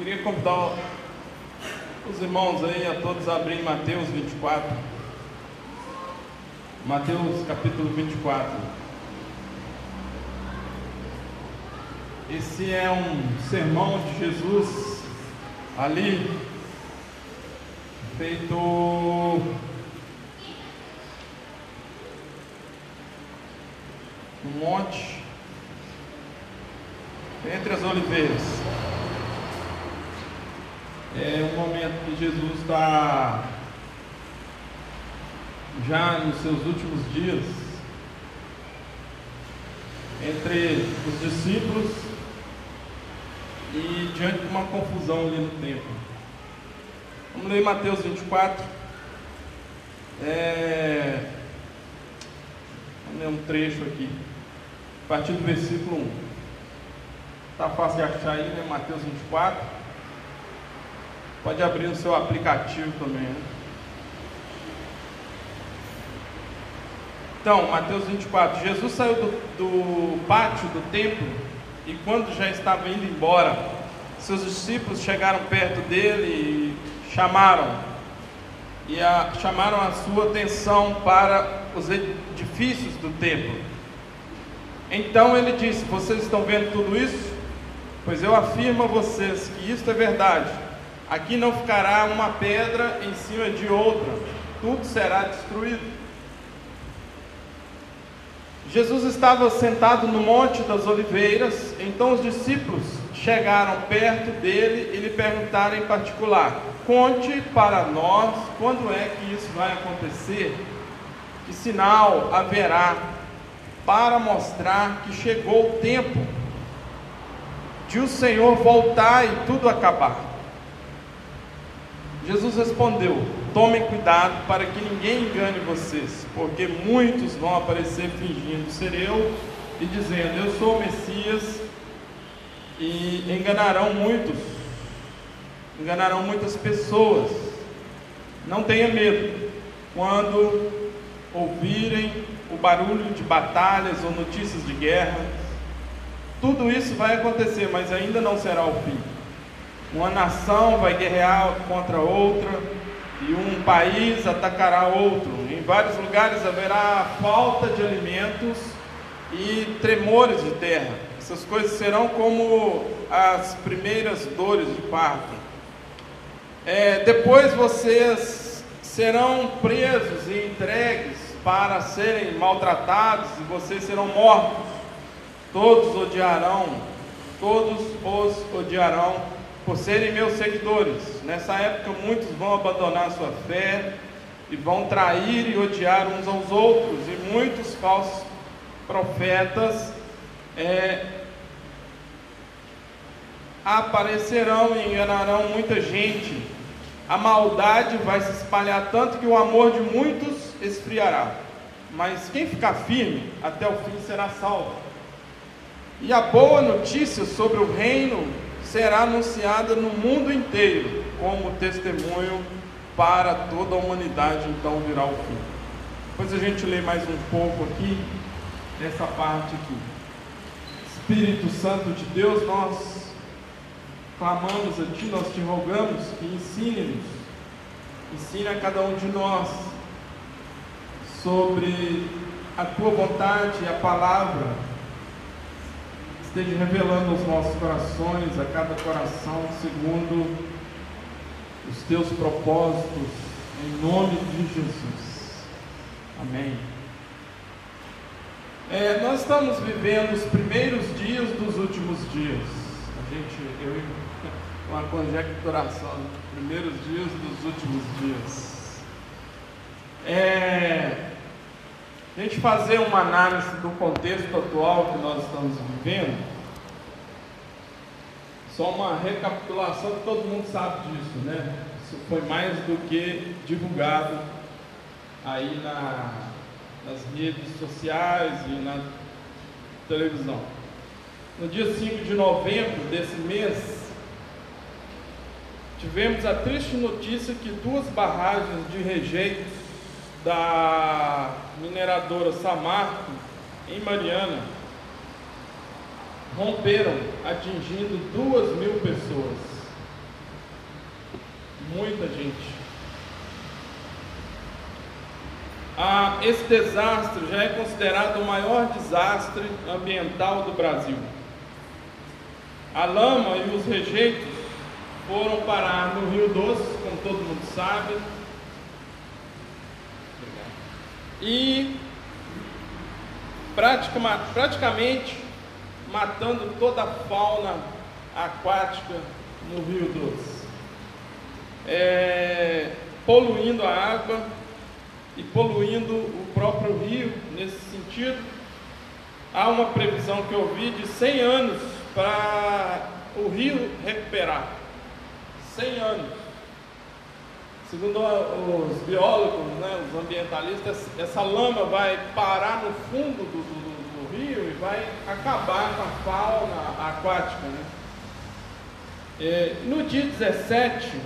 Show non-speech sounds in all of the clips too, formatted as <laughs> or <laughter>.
Queria convidar os irmãos aí a todos a abrirem Mateus 24. Mateus capítulo 24. Esse é um sermão de Jesus ali, feito no monte, entre as oliveiras. É um momento que Jesus está já nos seus últimos dias entre os discípulos e diante de uma confusão ali no templo. Vamos ler Mateus 24. É... Vamos ler um trecho aqui. A partir do versículo 1. Está fácil de achar aí, né? Mateus 24. Pode abrir no seu aplicativo também. Né? Então, Mateus 24. Jesus saiu do, do pátio do templo e, quando já estava indo embora, seus discípulos chegaram perto dele e chamaram e a, chamaram a sua atenção para os edifícios do templo. Então ele disse: Vocês estão vendo tudo isso? Pois eu afirmo a vocês que isto é verdade. Aqui não ficará uma pedra em cima de outra, tudo será destruído. Jesus estava sentado no Monte das Oliveiras, então os discípulos chegaram perto dele e lhe perguntaram em particular: Conte para nós quando é que isso vai acontecer? Que sinal haverá para mostrar que chegou o tempo de o Senhor voltar e tudo acabar? Jesus respondeu: Tomem cuidado para que ninguém engane vocês, porque muitos vão aparecer fingindo ser eu e dizendo: Eu sou o Messias, e enganarão muitos, enganarão muitas pessoas. Não tenha medo quando ouvirem o barulho de batalhas ou notícias de guerra. Tudo isso vai acontecer, mas ainda não será o fim. Uma nação vai guerrear contra outra e um país atacará outro. Em vários lugares haverá falta de alimentos e tremores de terra. Essas coisas serão como as primeiras dores de parto. É, depois vocês serão presos e entregues para serem maltratados e vocês serão mortos. Todos odiarão, todos os odiarão por serem meus seguidores. Nessa época, muitos vão abandonar sua fé e vão trair e odiar uns aos outros, e muitos falsos profetas é, aparecerão e enganarão muita gente. A maldade vai se espalhar tanto que o amor de muitos esfriará. Mas quem ficar firme até o fim será salvo. E a boa notícia sobre o reino será anunciada no mundo inteiro como testemunho para toda a humanidade, então virá o fim. Depois a gente lê mais um pouco aqui, nessa parte aqui. Espírito Santo de Deus, nós clamamos a Ti, nós te rogamos que ensine-nos, ensine a cada um de nós sobre a Tua vontade e a palavra esteja revelando aos nossos corações, a cada coração, segundo os teus propósitos, em nome de Jesus. Amém. É, nós estamos vivendo os primeiros dias dos últimos dias. A gente, eu <laughs> uma conjecturação, primeiros dias dos últimos dias. É, a gente fazer uma análise do contexto atual que nós estamos vivendo, só uma recapitulação todo mundo sabe disso, né? Isso foi mais do que divulgado aí na, nas redes sociais e na televisão. No dia 5 de novembro desse mês, tivemos a triste notícia que duas barragens de rejeitos da mineradora Samarco, em Mariana, romperam, atingindo duas mil pessoas. muita gente. Ah, esse desastre já é considerado o maior desastre ambiental do Brasil. A lama e os rejeitos foram parar no Rio Doce, como todo mundo sabe. E praticamente matando toda a fauna aquática no Rio Doce. É, poluindo a água e poluindo o próprio rio nesse sentido. Há uma previsão que eu vi de 100 anos para o rio recuperar. 100 anos. Segundo os biólogos, né, os ambientalistas, essa lama vai parar no fundo do, do, do rio e vai acabar com a fauna aquática. Né? É, no dia 17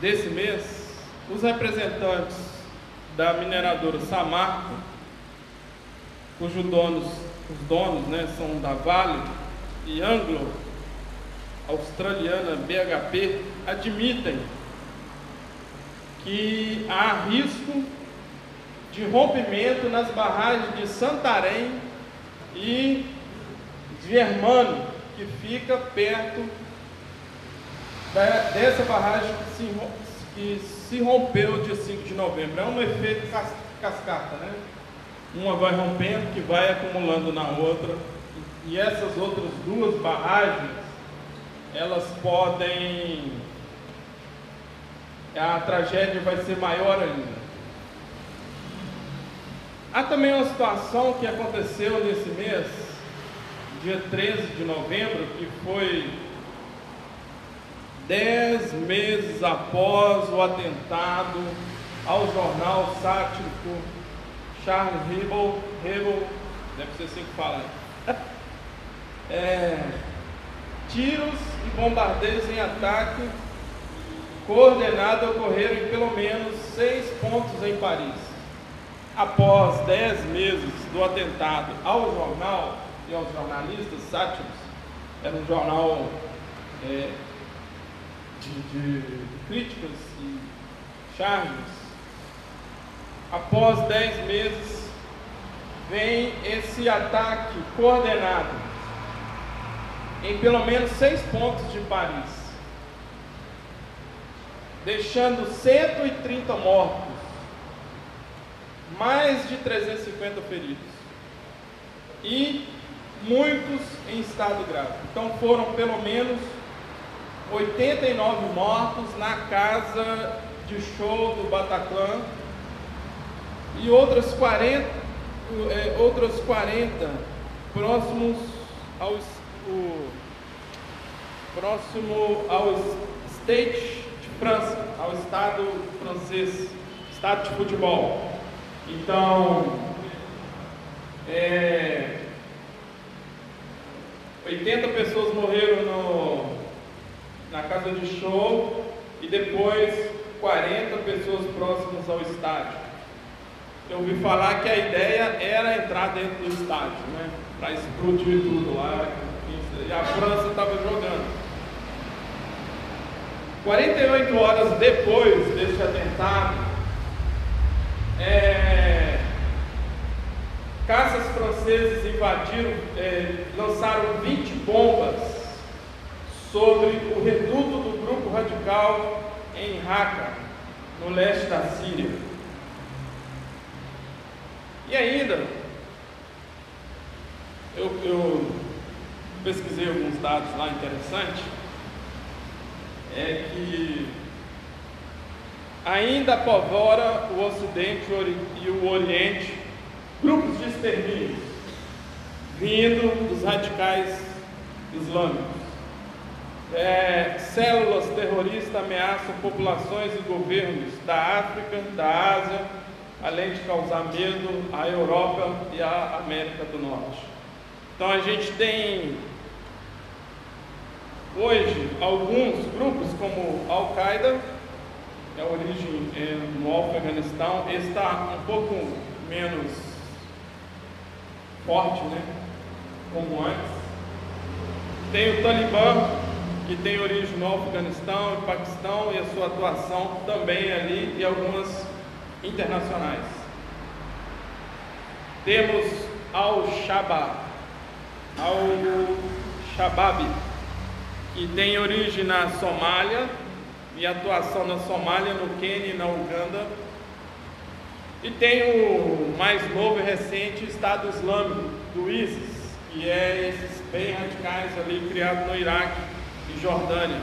desse mês, os representantes da mineradora Samarco, cujos donos, os donos né, são da Vale e Anglo, australiana BHP, admitem que há risco de rompimento nas barragens de Santarém e de Hermano, que fica perto dessa barragem que se, que se rompeu dia 5 de novembro. É um efeito cas, cascata, né? Uma vai rompendo, que vai acumulando na outra. E essas outras duas barragens, elas podem. A tragédia vai ser maior ainda. Há também uma situação que aconteceu nesse mês, dia 13 de novembro, que foi dez meses após o atentado ao jornal sático Charles Hebel, Hebel deve ser assim que fala, é, tiros e bombardeios em ataque coordenado ocorreram em pelo menos seis pontos em Paris. Após dez meses do atentado ao jornal e aos jornalistas sátiros, era um jornal é, de, de críticas e charges, após dez meses, vem esse ataque coordenado em pelo menos seis pontos de Paris, deixando 130 mortos, mais de 350 feridos e muitos em estado grave. Então foram pelo menos 89 mortos na casa de show do Bataclan e outras 40, é, outras 40 próximos ao, o, próximo ao State de França, ao estado francês, estado de futebol. Então, é, 80 pessoas morreram no na casa de show e depois 40 pessoas próximas ao estádio. Eu ouvi falar que a ideia era entrar dentro do estádio, né? Para explodir tudo lá. E a França estava jogando. 48 horas depois desse atentado, é, caças franceses invadiram, é, lançaram 20 bombas sobre o reduto do grupo radical em Raqqa, no leste da Síria. E ainda, eu, eu pesquisei alguns dados lá interessantes, é que ainda apavora o Ocidente e o Oriente grupos de extermínio vindo dos radicais islâmicos. É, células terroristas ameaçam populações e governos da África, da Ásia, além de causar medo à Europa e à América do Norte. Então a gente tem hoje alguns grupos como Al-Qaeda, é a origem é, no Afeganistão, está um pouco menos forte, né? Como antes. Tem o Talibã, que tem origem no Afeganistão e Paquistão e a sua atuação também ali e algumas internacionais. Temos Al-Shabaab, Al-Shabaab, que tem origem na Somália e atuação na Somália, no Quênia e na Uganda. E tem o mais novo e recente Estado Islâmico, do ISIS, que é esses bem radicais ali criados no Iraque e Jordânia.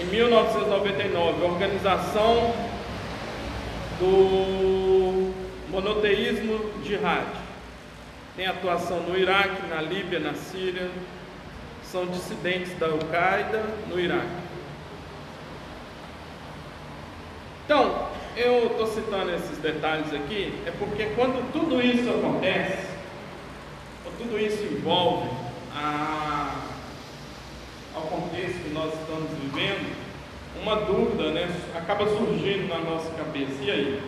Em 1999, a organização do monoteísmo jihad tem atuação no Iraque, na Líbia, na Síria, são dissidentes da Al-Qaeda no Iraque. Então, eu estou citando esses detalhes aqui, é porque quando tudo isso acontece, ou tudo isso envolve a, ao contexto que nós estamos vivendo, uma dúvida né, acaba surgindo na nossa cabeça. E aí?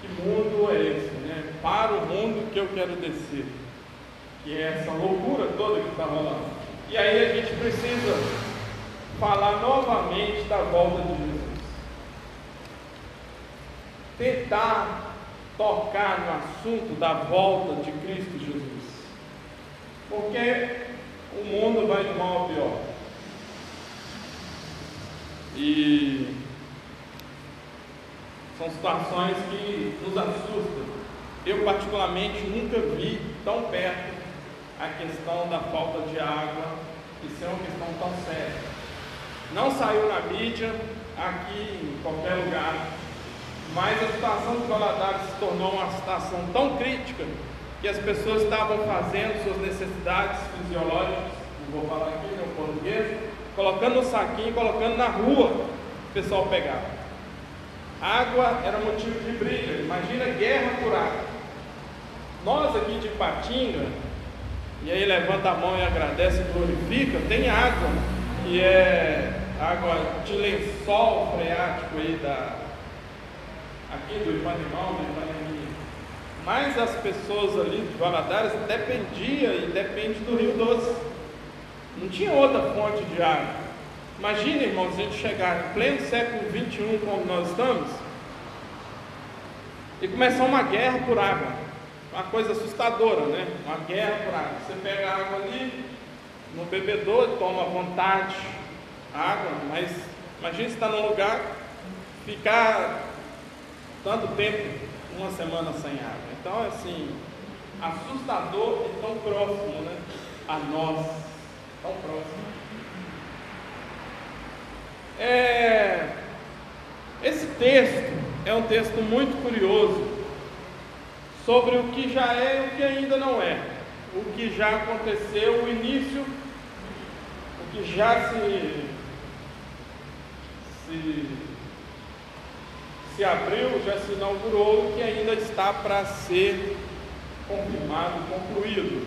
Que mundo é esse? Né? Para o mundo que eu quero descer. Que é essa loucura toda que está rolando. E aí a gente precisa falar novamente da volta de Jesus tentar tocar no assunto da volta de Cristo Jesus. Porque o mundo vai de mal a pior. E são situações que nos assustam. Eu, particularmente, nunca vi tão perto a questão da falta de água e ser uma questão tão séria. Não saiu na mídia, aqui em qualquer lugar, mas a situação dos Valadares se tornou uma situação tão crítica que as pessoas estavam fazendo suas necessidades fisiológicas, não vou falar aqui no português, colocando no saquinho, colocando na rua, o pessoal pegava. Água era motivo de briga, imagina guerra por água. Nós aqui de Patinga, e aí levanta a mão e agradece e glorifica, tem água, que é água de lençol freático aí da, aqui do Ipanimão, do Ipanemi. Mas as pessoas ali de Valadares dependiam e depende do Rio Doce. Não tinha outra fonte de água. Imagina, irmãos, a gente chegar em pleno século XXI, como nós estamos, e começar uma guerra por água. Uma coisa assustadora, né? Uma guerra por água. Você pega a água ali, no bebedouro, toma à vontade água, mas imagina estar num lugar, ficar tanto tempo, uma semana sem água. Então, é assim, assustador e tão próximo, né? A nós, tão próximo. É, esse texto é um texto muito curioso sobre o que já é e o que ainda não é, o que já aconteceu, o início, o que já se, se se abriu, já se inaugurou, que ainda está para ser confirmado, concluído.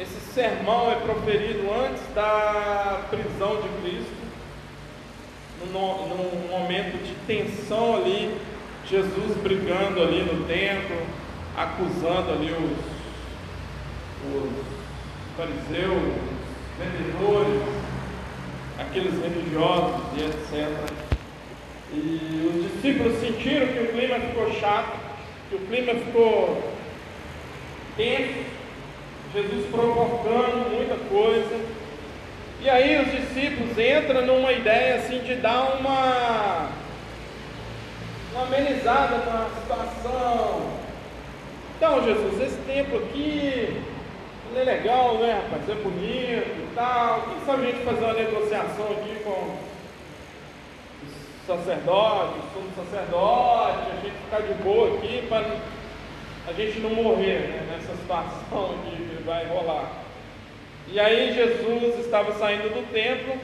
Esse sermão é proferido antes da prisão de Cristo, num momento de tensão ali, Jesus brigando ali no templo, acusando ali os, os fariseus, os vendedores, aqueles religiosos e etc. E os discípulos sentiram que o clima ficou chato, que o clima ficou tenso, Jesus provocando muita coisa. E aí os discípulos entram numa ideia assim de dar uma, uma amenizada na situação. Então, Jesus, esse tempo aqui é legal, né, rapaz? É bonito e tal. Quem sabe a gente fazer uma negociação aqui com sacerdote, sumo sacerdote, a gente ficar de boa aqui para a gente não morrer né, nessa situação <laughs> que vai rolar. E aí Jesus estava saindo do templo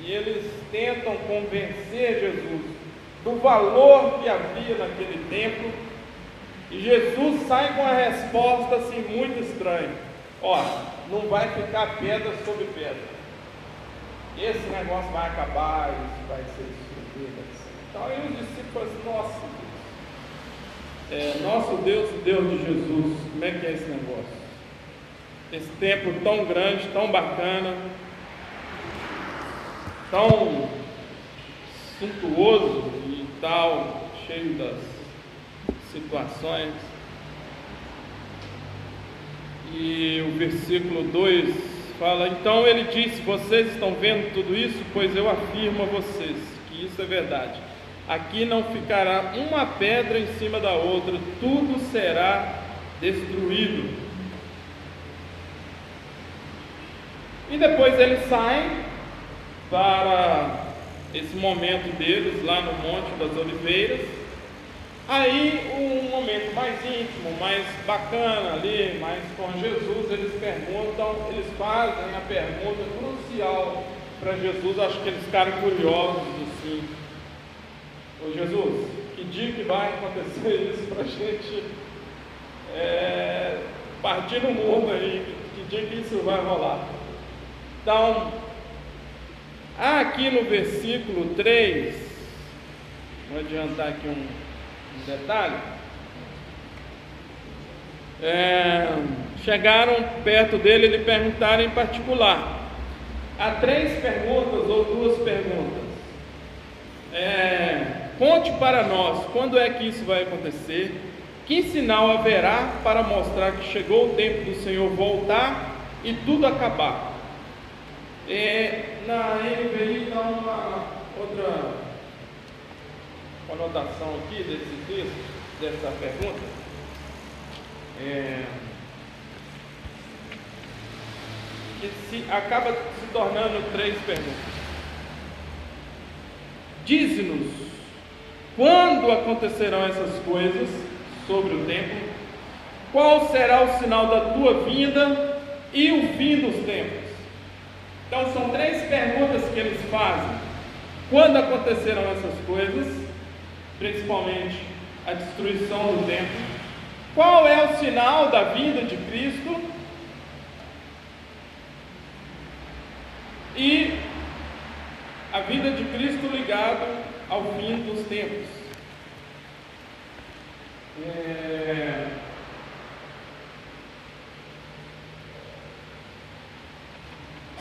e eles tentam convencer Jesus do valor que havia naquele templo. E Jesus sai com a resposta assim muito estranha: Ó, não vai ficar pedra sobre pedra. Esse negócio vai acabar, isso vai ser isso. Então aí os discípulos assim, nossa Deus, é, nosso Deus, Deus de Jesus, como é que é esse negócio? esse templo tão grande, tão bacana, tão suntuoso e tal, cheio das situações. E o versículo 2 fala: Então ele disse: Vocês estão vendo tudo isso? Pois eu afirmo a vocês que isso é verdade. Aqui não ficará uma pedra em cima da outra, tudo será destruído. E depois eles saem para esse momento deles lá no Monte das Oliveiras. Aí, um momento mais íntimo, mais bacana ali, mais com Jesus, eles perguntam, eles fazem a pergunta crucial para Jesus, acho que eles ficaram curiosos assim. Ô Jesus, que dia que vai acontecer <laughs> isso para a gente é, partir no mundo aí? Que dia que isso vai rolar? Então, aqui no versículo 3, vou adiantar aqui um, detalhe. É, chegaram perto dele e lhe perguntaram em particular. Há três perguntas ou duas perguntas. É, conte para nós quando é que isso vai acontecer, que sinal haverá para mostrar que chegou o tempo do Senhor voltar e tudo acabar. É, na NVI dá uma outra conotação aqui desse texto, dessa pergunta. É, que se, acaba se tornando três perguntas. Dize-nos quando acontecerão essas coisas sobre o templo, qual será o sinal da tua vinda e o fim dos tempos. Então são que eles fazem. Quando acontecerão essas coisas, principalmente a destruição do templo? Qual é o sinal da vinda de Cristo? E a vida de Cristo ligado ao fim dos tempos. É...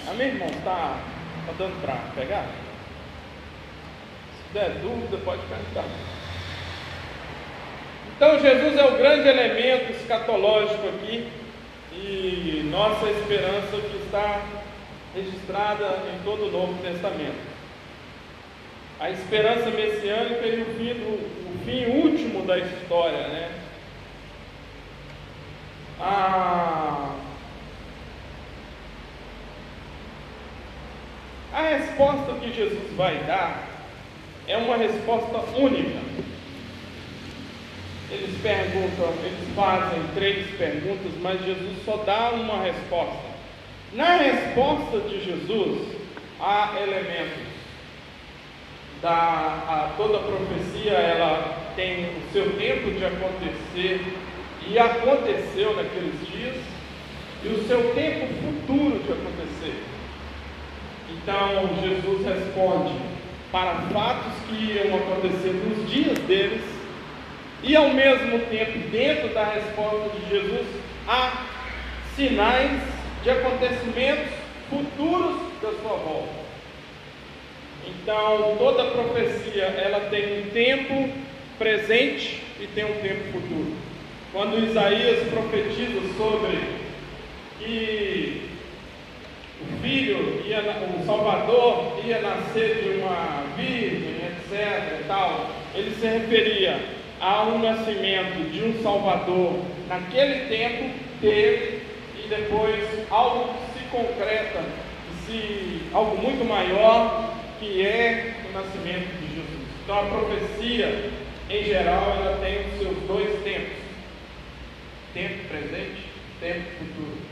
Amém, irmão? Está tá dando para pegar? Se der dúvida, pode perguntar. Então, Jesus é o grande elemento escatológico aqui e nossa esperança que está registrada em todo o Novo Testamento. A esperança messiânica e o fim, do, o fim último da história, né? A A resposta que Jesus vai dar é uma resposta única. Eles perguntam, eles fazem três perguntas, mas Jesus só dá uma resposta. Na resposta de Jesus, há elementos. Da, a, toda profecia ela tem o seu tempo de acontecer e aconteceu naqueles dias, e o seu tempo futuro de acontecer. Então Jesus responde para fatos que iam acontecer nos dias deles, e ao mesmo tempo, dentro da resposta de Jesus, há sinais de acontecimentos futuros da sua volta. Então, toda profecia ela tem um tempo presente e tem um tempo futuro. Quando Isaías profetiza sobre que o filho, ia, o Salvador ia nascer de uma virgem, etc. E tal, ele se referia a um nascimento de um Salvador naquele tempo teve e depois algo que se concreta, se, algo muito maior, que é o nascimento de Jesus. Então a profecia, em geral, ela tem os seus dois tempos: tempo presente, tempo futuro.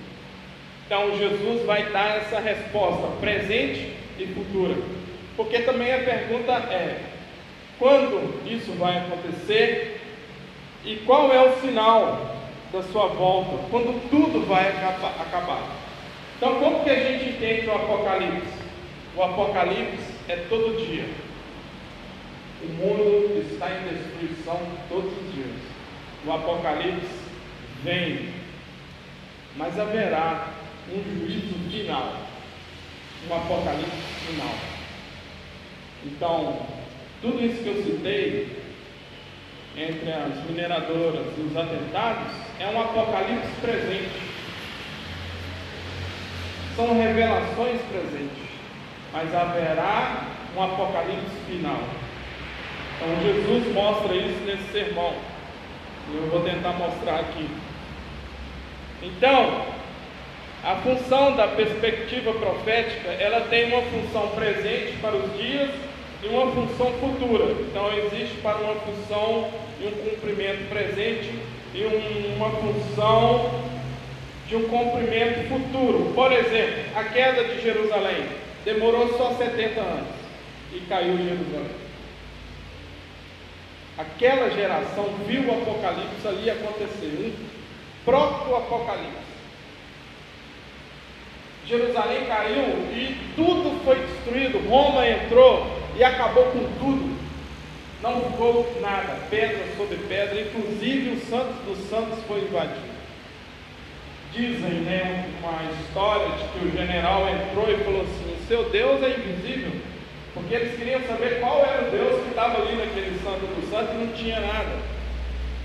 Então Jesus vai dar essa resposta presente e futura. Porque também a pergunta é: quando isso vai acontecer e qual é o sinal da sua volta? Quando tudo vai acabar. Então, como que a gente entende o Apocalipse? O Apocalipse é todo dia. O mundo está em destruição todos os dias. O Apocalipse vem mas haverá um juízo final, um apocalipse final. Então, tudo isso que eu citei, entre as mineradoras e os atentados, é um apocalipse presente. São revelações presentes, mas haverá um apocalipse final. Então Jesus mostra isso nesse sermão. Eu vou tentar mostrar aqui. Então, a função da perspectiva profética, ela tem uma função presente para os dias e uma função futura. Então, existe para uma função e um cumprimento presente e um, uma função de um cumprimento futuro. Por exemplo, a queda de Jerusalém demorou só 70 anos e caiu Jerusalém. Aquela geração viu o Apocalipse ali acontecer, um proto-Apocalipse. Jerusalém caiu e tudo foi destruído. Roma entrou e acabou com tudo. Não ficou nada, pedra sobre pedra, inclusive o Santos dos Santos foi invadido. Dizem, né, uma história de que o general entrou e falou assim: seu Deus é invisível, porque eles queriam saber qual era o Deus que estava ali naquele Santo dos Santos e não tinha nada.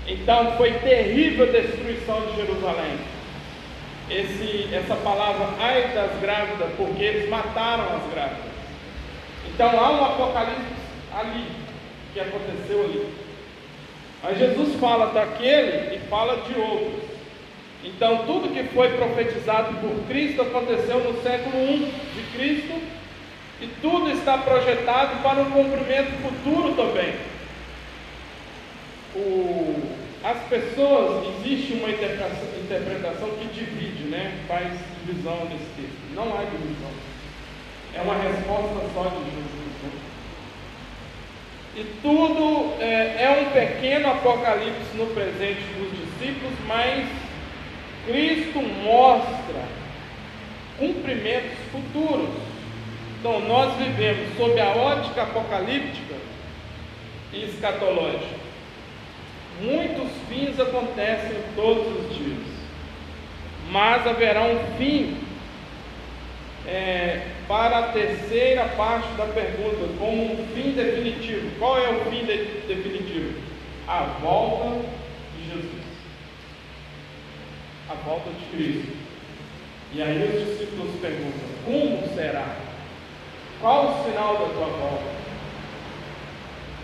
Então foi terrível a destruição de Jerusalém. Esse, essa palavra ai das grávidas, porque eles mataram as grávidas. Então há um apocalipse ali, que aconteceu ali. Aí Jesus fala daquele e fala de outros. Então tudo que foi profetizado por Cristo aconteceu no século I de Cristo e tudo está projetado para um cumprimento futuro também. O, as pessoas, existe uma interpretação, que divide, né? faz divisão nesse texto. Não há divisão. É uma resposta só de Jesus. Né? E tudo é, é um pequeno apocalipse no presente dos discípulos, mas Cristo mostra cumprimentos futuros. Então, nós vivemos sob a ótica apocalíptica e escatológica. Muitos fins acontecem todos os dias, mas haverá um fim é, para a terceira parte da pergunta, como um fim definitivo. Qual é o fim de, definitivo? A volta de Jesus. A volta de Cristo. E aí os discípulos perguntam: como será? Qual o sinal da tua volta?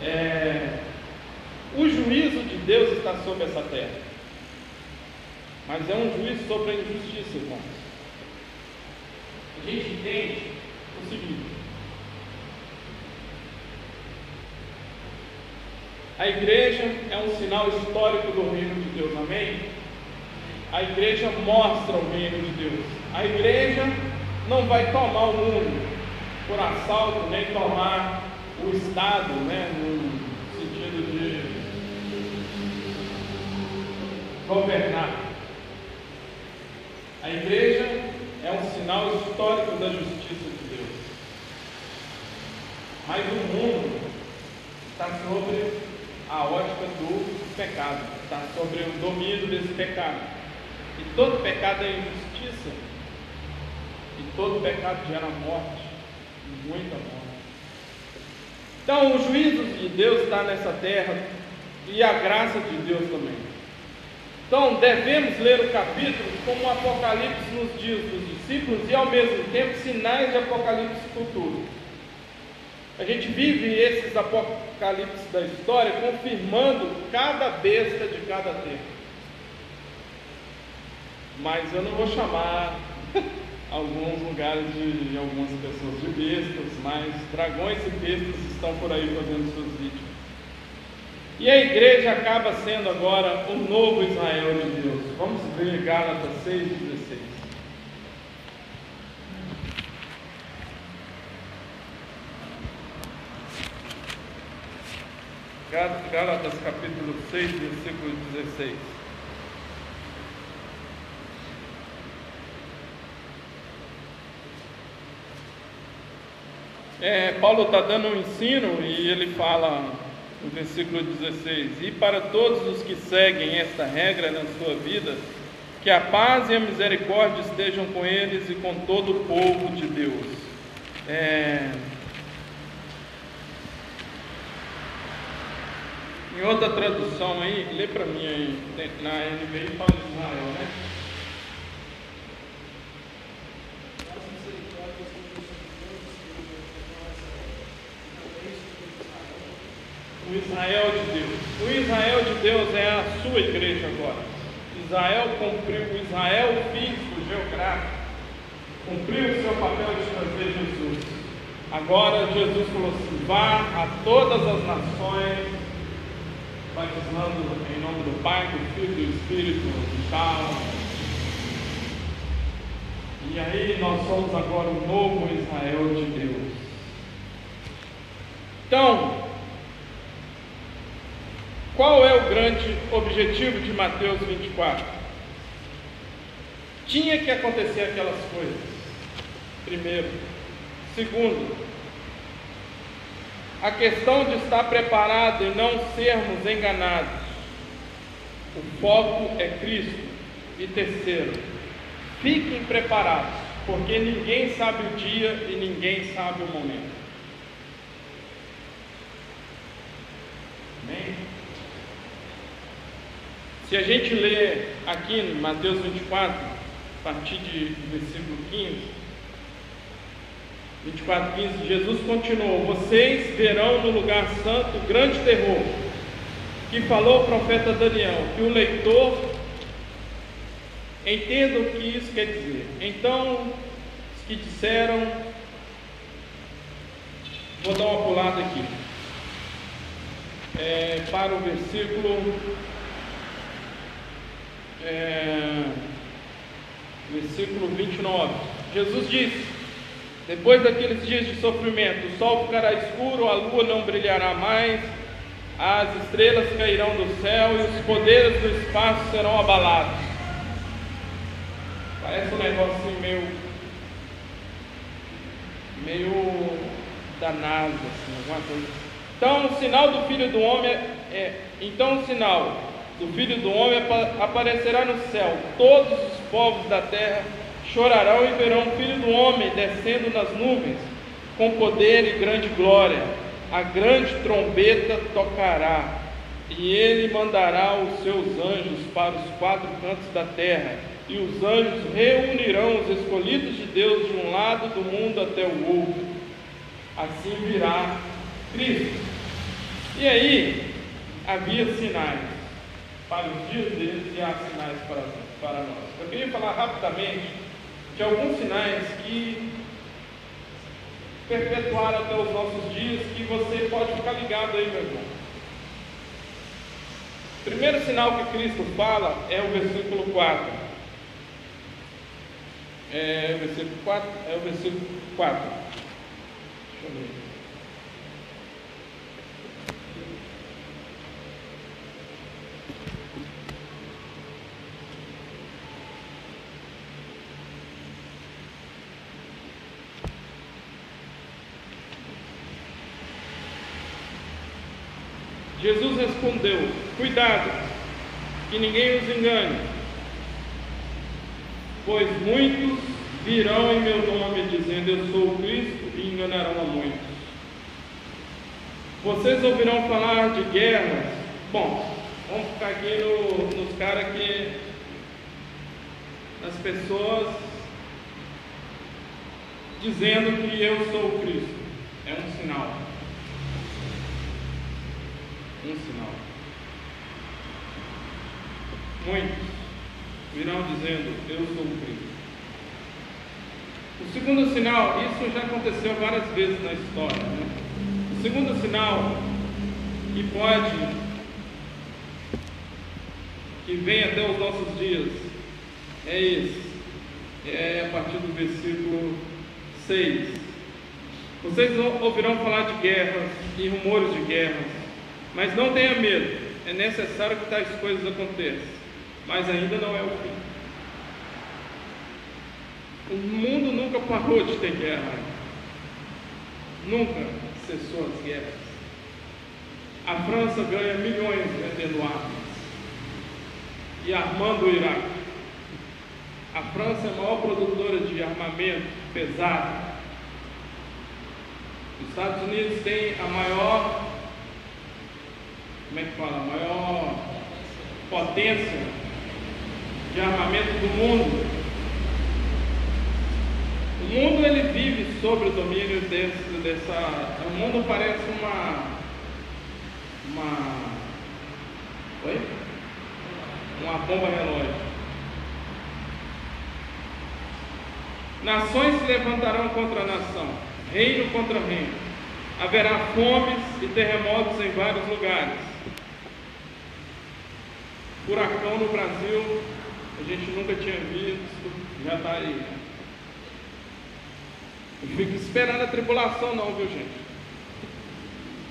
É, o juízo de Deus está sobre essa terra. Mas é um juízo sobre a injustiça, irmãos. A gente entende o seguinte: a igreja é um sinal histórico do reino de Deus, amém? A igreja mostra o reino de Deus. A igreja não vai tomar o mundo por assalto, nem tomar o Estado, né, no governar. A igreja é um sinal histórico da justiça de Deus. Mas o mundo está sobre a ótica do pecado, está sobre o domínio desse pecado. E todo pecado é injustiça. E todo pecado gera morte, muita morte. Então o juízo de Deus está nessa terra e a graça de Deus também. Então, devemos ler o capítulo como um apocalipse nos dias dos discípulos e, ao mesmo tempo, sinais de apocalipse futuro. A gente vive esses apocalipses da história confirmando cada besta de cada tempo. Mas eu não vou chamar <laughs> alguns lugares de, de algumas pessoas de bestas, mas dragões e bestas estão por aí fazendo seus vídeos. E a igreja acaba sendo agora o novo Israel de Deus. Vamos ver Gálatas 6, 16. Gálatas capítulo 6, versículo 16. É, Paulo está dando um ensino e ele fala no versículo 16: E para todos os que seguem esta regra na sua vida, Que a paz e a misericórdia estejam com eles e com todo o povo de Deus. É... Em outra tradução aí, lê para mim aí, na NVI fala Israel, né? O Israel de Deus. O Israel de Deus é a sua igreja agora. Israel cumpriu, Israel físico, geográfico, cumpriu o seu papel de trazer Jesus. Agora Jesus falou assim: vá a todas as nações, batizando em nome do Pai, do Filho e do Espírito e tal. E aí nós somos agora o novo Israel de Deus. Então, qual é o grande objetivo de Mateus 24? Tinha que acontecer aquelas coisas. Primeiro. Segundo, a questão de estar preparado e não sermos enganados. O foco é Cristo. E terceiro, fiquem preparados, porque ninguém sabe o dia e ninguém sabe o momento. Amém? Se a gente lê aqui em Mateus 24, a partir de versículo 15, 24, 15, Jesus continuou: Vocês verão no lugar santo grande terror, que falou o profeta Daniel, que o leitor entenda o que isso quer dizer. Então, os que disseram, vou dar uma pulada aqui, é, para o versículo é, versículo 29. Jesus disse: Depois daqueles dias de sofrimento, o sol ficará escuro, a lua não brilhará mais, as estrelas cairão do céu e os poderes do espaço serão abalados. Parece um negócio assim meio. meio danado, assim, alguma coisa. Então, o sinal do filho do homem é. é então, o sinal do Filho do Homem aparecerá no céu. Todos os povos da terra chorarão e verão o Filho do Homem descendo nas nuvens, com poder e grande glória. A grande trombeta tocará, e ele mandará os seus anjos para os quatro cantos da terra, e os anjos reunirão os escolhidos de Deus de um lado do mundo até o outro. Assim virá Cristo. E aí havia sinais para os dias deles e há sinais para, para nós. Eu queria falar rapidamente de alguns sinais que perpetuaram até os nossos dias, que você pode ficar ligado aí, meu irmão. O primeiro sinal que Cristo fala é o versículo 4. É o versículo 4? É o versículo 4. Deixa eu ver. Jesus respondeu: Cuidado, que ninguém os engane, pois muitos virão em meu nome dizendo Eu sou o Cristo e enganarão a muitos. Vocês ouvirão falar de guerras. Bom, vamos ficar aqui no, nos caras que. nas pessoas dizendo que eu sou o Cristo. É um sinal um sinal. Muitos virão dizendo: Eu sou o Cristo. O segundo sinal, isso já aconteceu várias vezes na história. Né? O segundo sinal que pode, que vem até os nossos dias, é esse. É a partir do versículo 6. Vocês ouvirão falar de guerras e rumores de guerras. Mas não tenha medo, é necessário que tais coisas aconteçam, mas ainda não é o fim. O mundo nunca parou de ter guerra, nunca cessou as guerras. A França ganha milhões vendendo armas e armando o Iraque. A França é a maior produtora de armamento pesado. Os Estados Unidos tem a maior, como é que fala, maior potência de armamento do mundo. O mundo ele vive sob o domínio desse, dessa. O mundo parece uma. Uma. Oi? Uma bomba relógio. Nações se levantarão contra nação, reino contra reino. Haverá fomes e terremotos em vários lugares. Furacão no Brasil, a gente nunca tinha visto, já está aí. Não fica esperando a tribulação não, viu gente?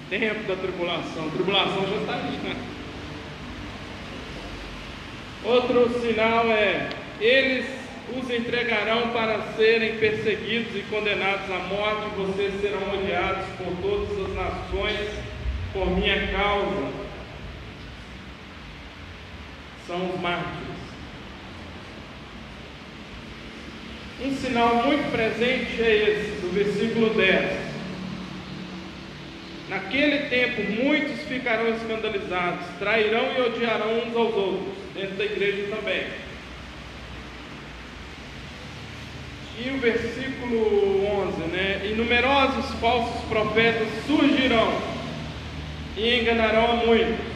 Tempo da tribulação, a tribulação já está aí, né? Outro sinal é, eles os entregarão para serem perseguidos e condenados à morte, vocês serão odiados por todas as nações por minha causa. São os mártires. Um sinal muito presente é esse, do versículo 10. Naquele tempo, muitos ficarão escandalizados, trairão e odiarão uns aos outros, dentro da igreja também. E o versículo 11, né? E numerosos falsos profetas surgirão e enganarão a muitos.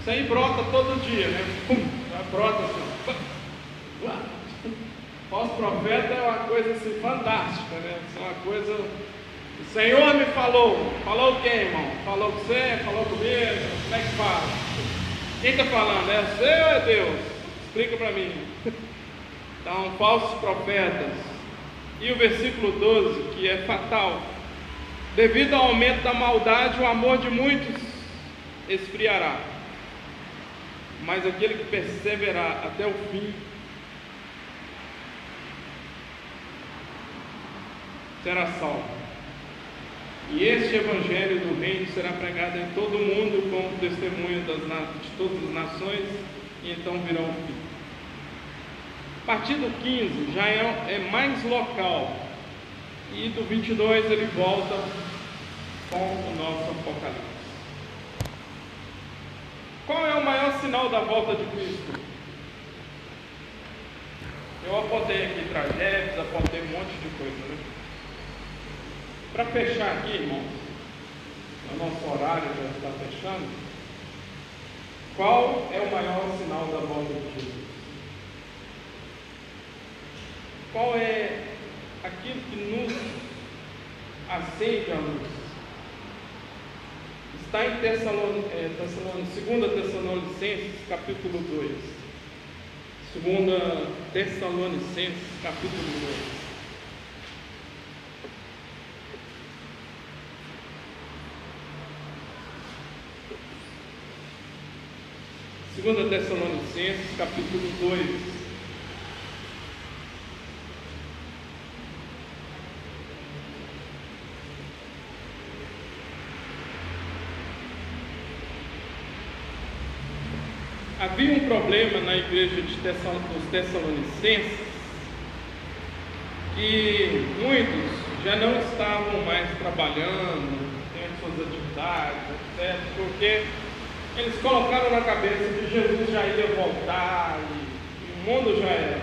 Isso aí brota todo dia, né? Pum, brota assim. Falso profeta é uma coisa assim, fantástica, né? Isso é uma coisa. O Senhor me falou. Falou quem, irmão? Falou com você? Falou comigo? Como é que fala? Quem está falando? É você ou é Deus? Explica para mim. <laughs> Então, falsos profetas. E o versículo 12, que é fatal. Devido ao aumento da maldade, o amor de muitos esfriará. Mas aquele que perseverar até o fim será salvo. E este evangelho do reino será pregado em todo o mundo como testemunho das, de todas as nações, e então virá o fim. A partir do 15 já é, é mais local, e do 22 ele volta com o nosso Apocalipse. Qual é o maior sinal da volta de Cristo? Eu apontei aqui tragédias, apontei um monte de coisa, né? Para fechar aqui, irmãos, o nosso horário já está fechando. Qual é o maior sinal da volta de Jesus? Qual é aquilo que nos acende a luz? Está em Tessalon, é, Tessalon, 2 Tessalonicenses, capítulo 2. 2 Tessalonicenses, capítulo 2. Segunda Tessalonicenses, capítulo 2. Havia um problema na igreja de dos Tessalonicenses que muitos já não estavam mais trabalhando, tendo suas atividades, etc., porque eles colocaram na cabeça que Jesus já ia voltar e, e o mundo já era.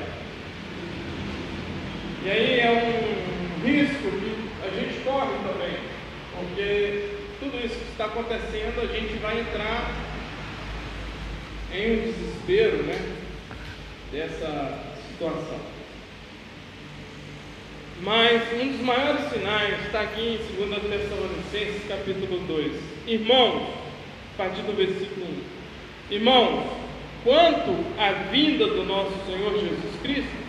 E aí é um risco que a gente corre também, porque tudo isso que está acontecendo a gente vai entrar em um desespero né, dessa situação. Mas um dos maiores sinais está aqui em 2 Tessalonicenses capítulo 2. Irmãos, a partir do versículo 1. Irmãos, quanto à vinda do nosso Senhor Jesus Cristo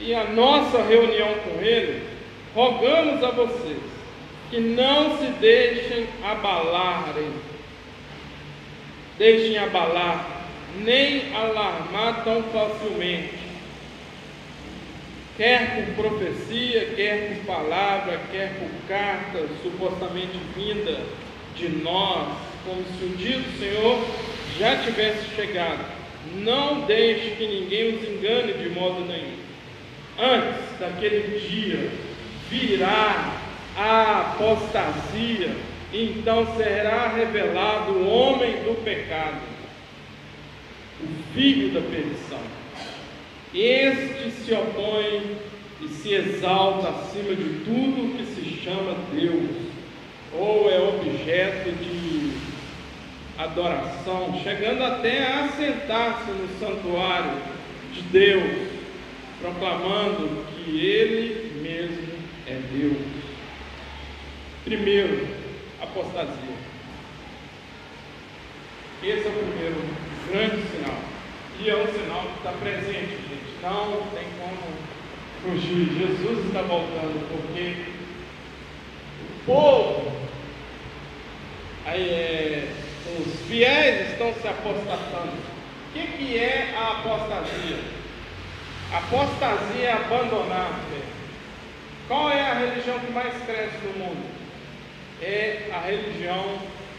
e a nossa reunião com Ele, rogamos a vocês que não se deixem abalarem, deixem abalar, nem alarmar tão facilmente, quer por profecia, quer por palavra, quer por carta supostamente vinda de nós, como se o dia do Senhor já tivesse chegado. Não deixe que ninguém os engane de modo nenhum. Antes daquele dia virá a apostasia, então será revelado o homem do pecado, o filho da perdição. Este se opõe e se exalta acima de tudo que se chama Deus, ou é objeto de adoração, chegando até a sentar-se no santuário de Deus, proclamando que Ele mesmo é Deus. Primeiro, apostasia. Esse é o primeiro grande sinal. E é um sinal que está presente, gente. Não tem como fugir. Jesus está voltando, porque o povo, aí é, os fiéis estão se apostatando. O que, que é a apostasia? Apostasia é abandonar a fé. Qual é a religião que mais cresce no mundo? É a religião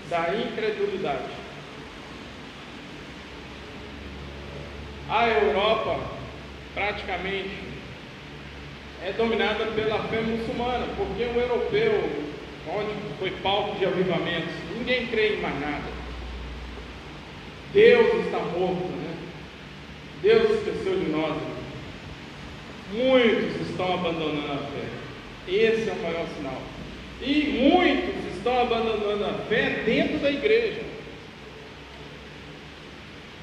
da incredulidade. A Europa, praticamente, é dominada pela fé muçulmana, porque o europeu, onde foi palco de avivamentos, ninguém crê em mais nada. Deus está morto, né? Deus esqueceu de nós. Muitos estão abandonando a fé. Esse é o maior sinal. E muitos estão abandonando a fé dentro da igreja.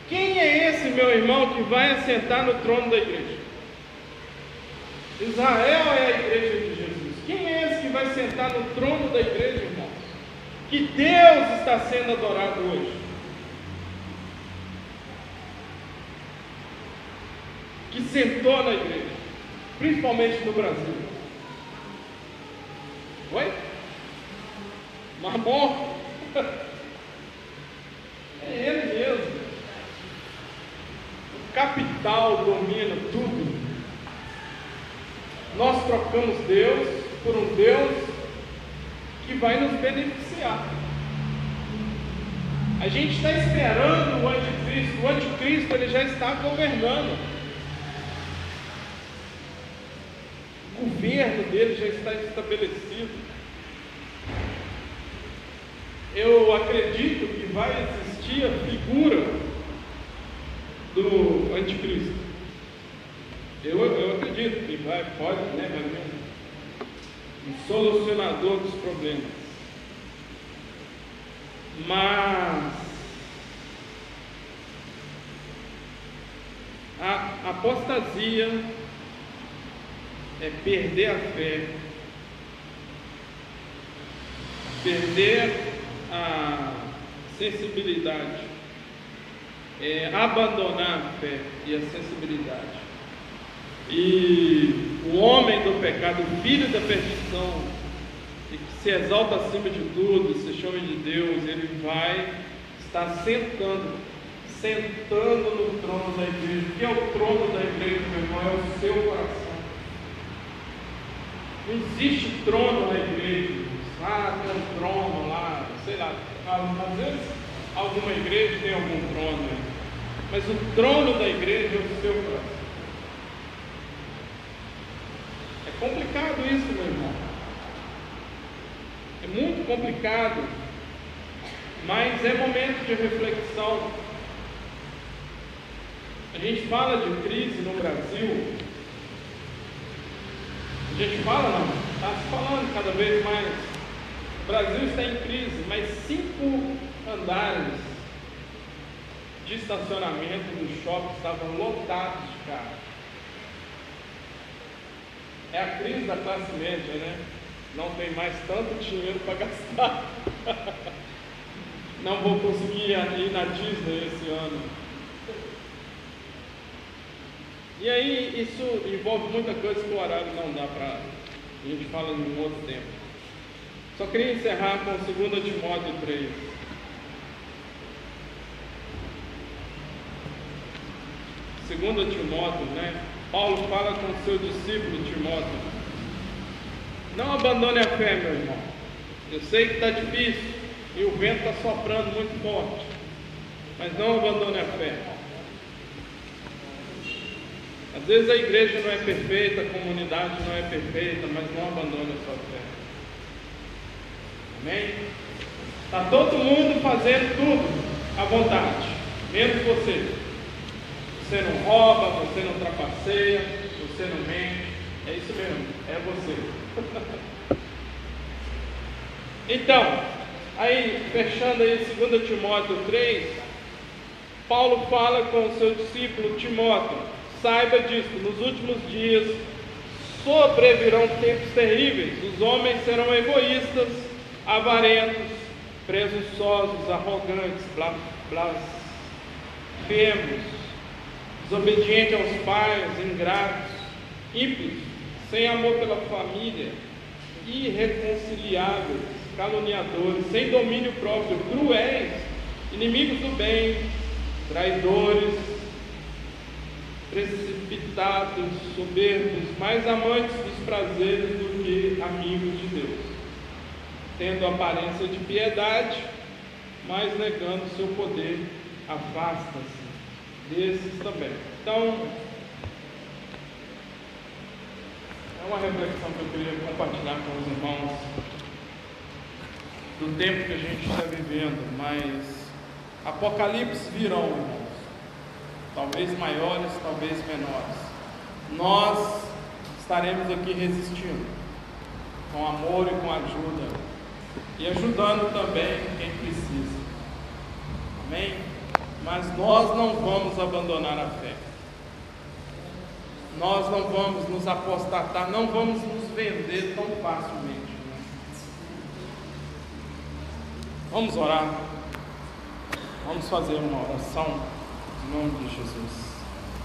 Quem é esse meu irmão que vai assentar no trono da igreja? Israel é a igreja de Jesus. Quem é esse que vai sentar no trono da igreja, irmãos? Que Deus está sendo adorado hoje. Que sentou na igreja, principalmente no Brasil. Oi? Marmon? É ele mesmo. O capital domina tudo. Nós trocamos Deus por um Deus que vai nos beneficiar. A gente está esperando o anticristo. O anticristo ele já está governando. O governo dele já está estabelecido eu acredito que vai existir a figura do anticristo. Eu, eu acredito que vai, pode, né, vai vir um solucionador dos problemas. Mas a apostasia é perder a fé, perder a sensibilidade, é abandonar a fé e a sensibilidade. E o homem do pecado, o filho da perdição, que se exalta acima de tudo, se chama de Deus, ele vai estar sentando, sentando no trono da igreja. O que é o trono da igreja, meu irmão? É o seu coração. Não existe trono na igreja. Ah, tem um trono lá, sei lá. Às vezes alguma igreja tem algum trono, né? mas o trono da igreja é o seu coração. É complicado isso, meu irmão. É muito complicado, mas é momento de reflexão. A gente fala de crise no Brasil. A gente fala, não, está se falando cada vez mais o Brasil está em crise, mas cinco andares de estacionamento do shopping estavam lotados de carros. É a crise da classe média, né? Não tem mais tanto dinheiro para gastar. <laughs> Não vou conseguir ir na Disney esse ano. E aí, isso envolve muita coisa que o horário não dá para. A gente fala em um outro tempo. Só queria encerrar com 2 Timóteo 3. Segundo Timóteo, né? Paulo fala com seu discípulo Timóteo. Não abandone a fé, meu irmão. Eu sei que está difícil e o vento está soprando muito forte. Mas não abandone a fé. Às vezes a igreja não é perfeita, a comunidade não é perfeita, mas não abandone a sua fé. Amém? Está todo mundo fazendo tudo à vontade, menos você. Você não rouba, você não trapaceia, você não mente. É isso mesmo, é você. <laughs> então, aí fechando aí 2 Timóteo 3, Paulo fala com o seu discípulo Timóteo, saiba disso, nos últimos dias sobrevirão tempos terríveis, os homens serão egoístas, avarentos, presunçosos, arrogantes, blasfemos, desobedientes aos pais, ingratos, ímpios, sem amor pela família, irreconciliáveis, caluniadores, sem domínio próprio, cruéis, inimigos do bem, traidores, precipitados, soberbos, mais amantes dos prazeres do que amigos de Deus, tendo aparência de piedade, mas negando seu poder, afasta-se desses também. Então, é uma reflexão que eu queria compartilhar com os irmãos do tempo que a gente está vivendo, mas Apocalipse virão, irmãos. Talvez maiores, talvez menores. Nós estaremos aqui resistindo, com amor e com ajuda, e ajudando também quem precisa. Amém? Mas nós não vamos abandonar a fé. Nós não vamos nos apostatar, não vamos nos vender tão facilmente. Vamos orar. Vamos fazer uma oração em nome de Jesus.